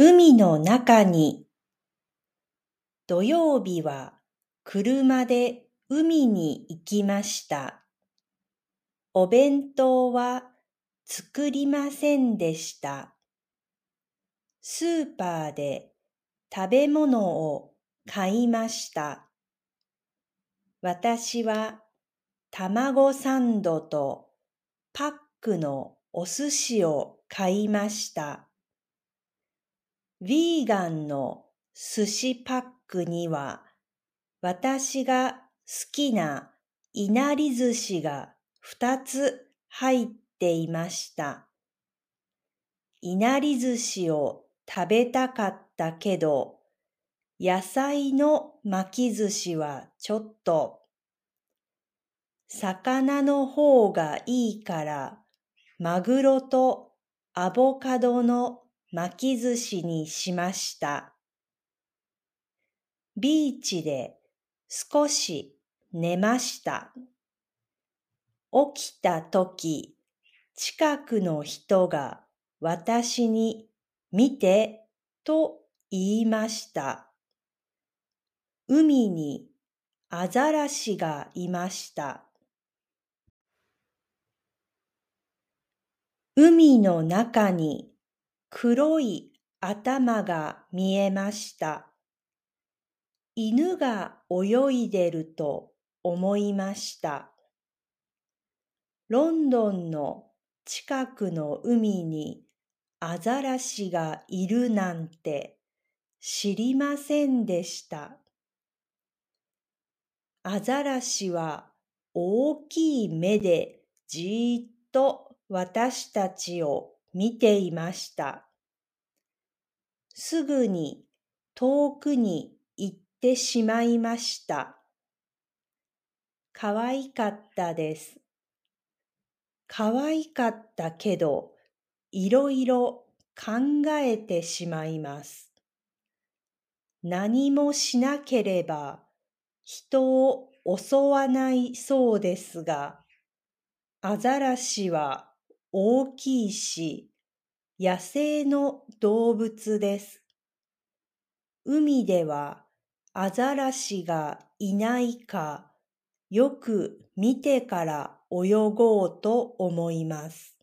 海の中に土曜日は車で海に行きました。お弁当は作りませんでした。スーパーで食べ物を買いました。私は卵サンドとパックのお寿司を買いました。ヴィーガンの寿司パックには私が好きないなり寿司が二つ入っていました。いなり寿司を食べたかったけど、野菜の巻き寿司はちょっと、魚の方がいいから、マグロとアボカドの巻き寿司にしました。ビーチで少し寝ました。起きたとき、近くの人が私に見てと言いました。海にアザラシがいました。海の中に黒い頭が見えました。犬が泳いでると思いました。ロンドンの近くの海にアザラシがいるなんて知りませんでした。アザラシは大きい目でじーっと私たちを見ていました。すぐに遠くに行ってしまいました。かわいかったです。かわいかったけど、いろいろ考えてしまいます。何もしなければ人を襲わないそうですが、アザラシは大きいし、野生の動物です。海ではアザラシがいないかよく見てから泳ごうと思います。